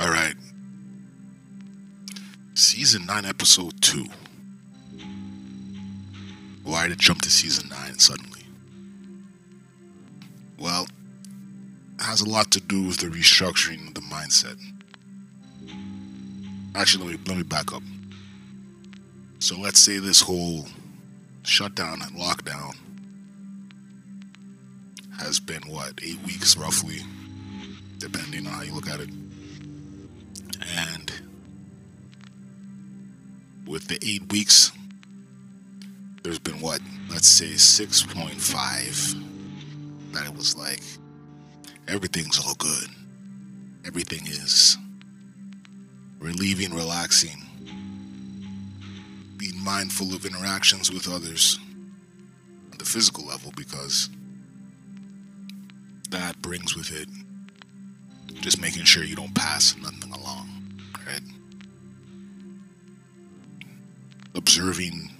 All right. Season 9, episode 2. Why did it jump to season 9 suddenly? Well, it has a lot to do with the restructuring of the mindset. Actually, let me, let me back up. So let's say this whole shutdown and lockdown has been what, eight weeks roughly, depending on how you look at it. With the eight weeks, there's been what, let's say 6.5 that it was like everything's all good. Everything is relieving, relaxing, being mindful of interactions with others on the physical level because that brings with it just making sure you don't pass nothing along, right? Observing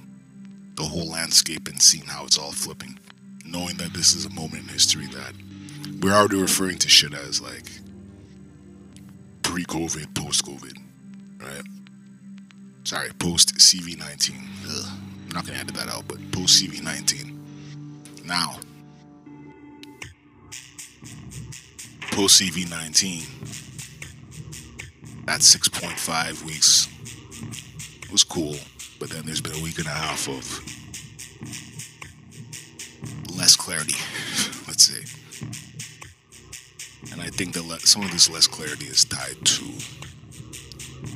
the whole landscape and seeing how it's all flipping, knowing that this is a moment in history that we're already referring to shit as like pre COVID, post COVID, right? Sorry, post CV19. I'm not gonna edit that out, but post CV19. Now, post CV19, that 6.5 weeks was cool, but then there's been a week and a half of less clarity, let's say. And I think that le- some of this less clarity is tied to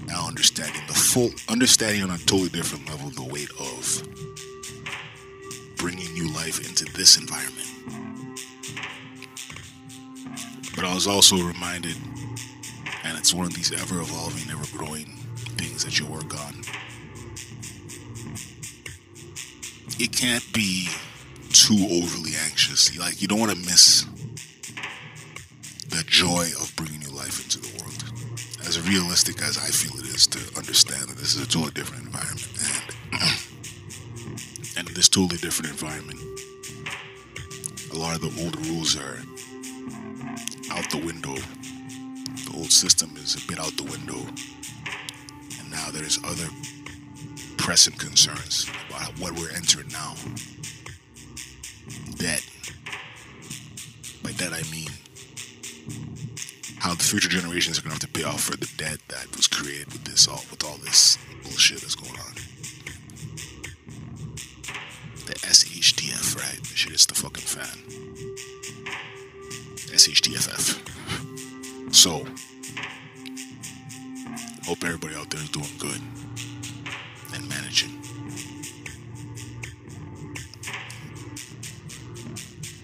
now understanding the full, understanding on a totally different level the weight of bringing new life into this environment. But I was also reminded, and it's one of these ever evolving, ever growing things that you work on. It can't be too overly anxious. Like, you don't want to miss the joy of bringing new life into the world. As realistic as I feel it is to understand that this is a totally different environment. And, and in this totally different environment, a lot of the old rules are out the window. The old system is a bit out the window. And now there's other pressing concerns about what we're entering now. Debt. By that I mean how the future generations are gonna have to pay off for the debt that was created with this all with all this bullshit that's going on. The SHTF, right? This shit is the fucking fan. SHTFF. So, hope everybody out there is doing good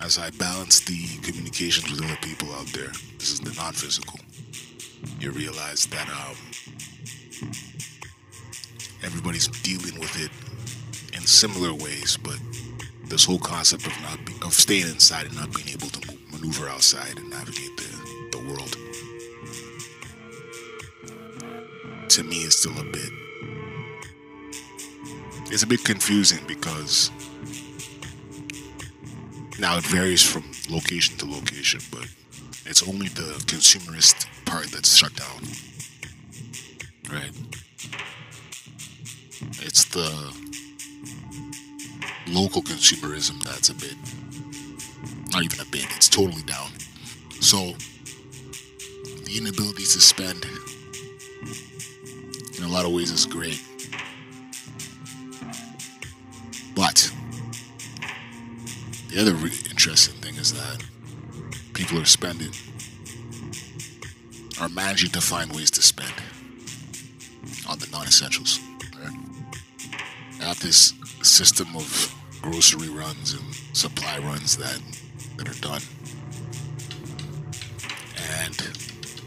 As I balance the communications with other people out there, this is the non-physical. You realize that um, everybody's dealing with it in similar ways, but this whole concept of not be, of staying inside and not being able to maneuver outside and navigate the, the world. To me, is still a bit. It's a bit confusing because now it varies from location to location, but it's only the consumerist part that's shut down. Right? It's the local consumerism that's a bit not even a bit, it's totally down. So, the inability to spend in a lot of ways is great. But, the other interesting thing is that people are spending, are managing to find ways to spend on the non essentials. Right? Have this system of grocery runs and supply runs that that are done. And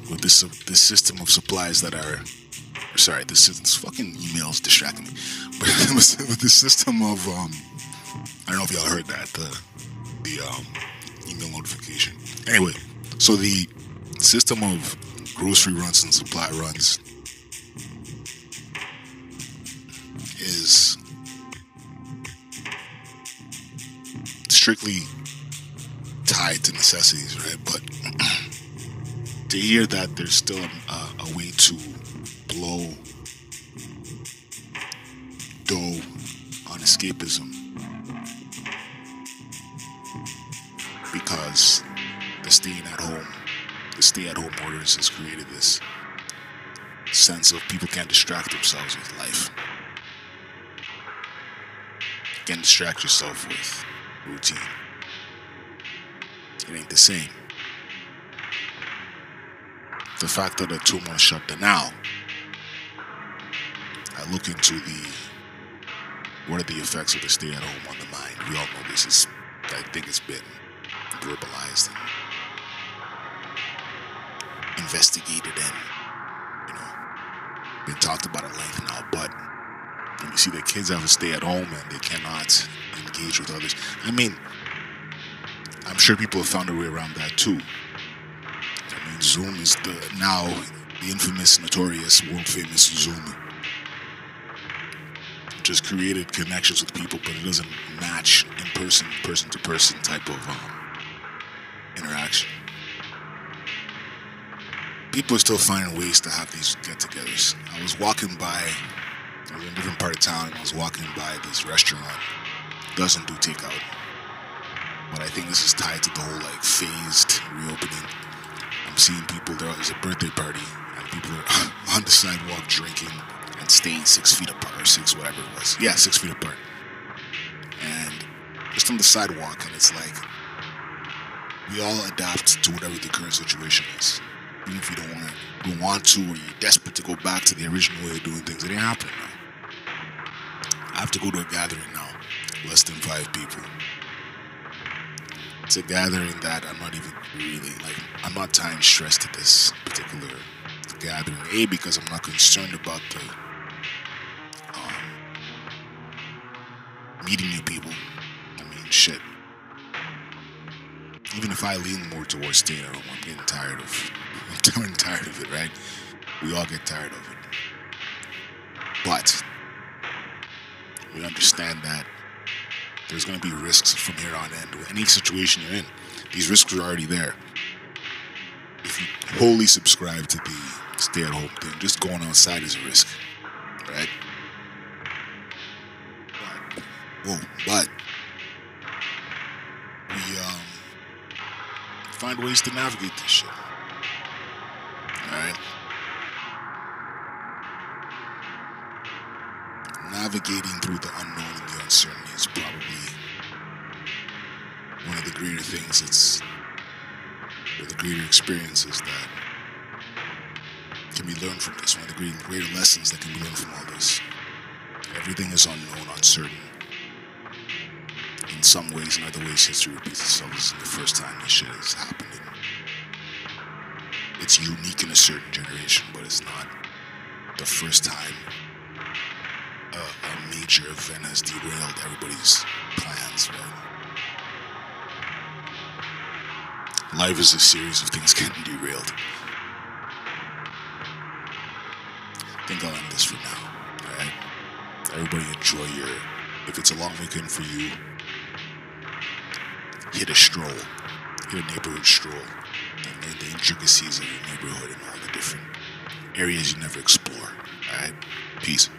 with this this system of supplies that are sorry, this this fucking emails distracting me. But with the system of um I don't know if y'all heard that, the the um email notification. Anyway, so the system of grocery runs and supply runs is strictly tied to necessities, right? But to hear that there's still a, a way to blow dough on escapism because the staying at home, the stay at home orders has created this sense of people can't distract themselves with life. You can't distract yourself with routine. It ain't the same. The fact that the two months shut down now, I look into the what are the effects of the stay at home on the mind. We all know this is I think it's been verbalized and investigated and you know been talked about at length now, but when you see that kids have to stay at home and they cannot engage with others. I mean, I'm sure people have found a way around that too. I mean, Zoom is the now the infamous, notorious, world famous Zoom. Just created connections with people, but it doesn't match in person, person to person type of um, interaction. People are still finding ways to have these get-togethers. I was walking by, I was in a different part of town, and I was walking by this restaurant. Doesn't do takeout, but I think this is tied to the whole like phased reopening. I'm seeing people. There's a birthday party, and people are on the sidewalk drinking and staying six feet apart, or six whatever it was. Yeah, six feet apart, and just on the sidewalk, and it's like we all adapt to whatever the current situation is. Even if you don't want to, want to, or you're desperate to go back to the original way of doing things, it ain't happening now. I have to go to a gathering now, less than five people. It's a gathering that I'm not even really like. I'm not tying stress to this particular gathering. A because I'm not concerned about the um, meeting new people. Even if I lean more towards staying at home, I'm getting tired of I'm getting tired of it, right? We all get tired of it. But we understand that there's going to be risks from here on in. Any situation you're in, these risks are already there. If you wholly subscribe to the stay at home thing, just going outside is a risk, ways to navigate this shit. Alright? Navigating through the unknown and the uncertainty is probably one of the greater things It's or the greater experiences that can be learned from this, one of the greater, greater lessons that can be learned from all this. Everything is unknown, uncertain in some ways, in other ways, history repeats itself. This is the first time this shit has happened. It's unique in a certain generation, but it's not the first time a, a major event has derailed everybody's plans, right? Life is a series of things getting derailed. I think I'll end this for now. Alright? Everybody enjoy your if it's a long weekend for you, hit a stroll, hit a neighborhood stroll, and learn the intricacies of your neighborhood and all the different areas you never explore. All right, peace.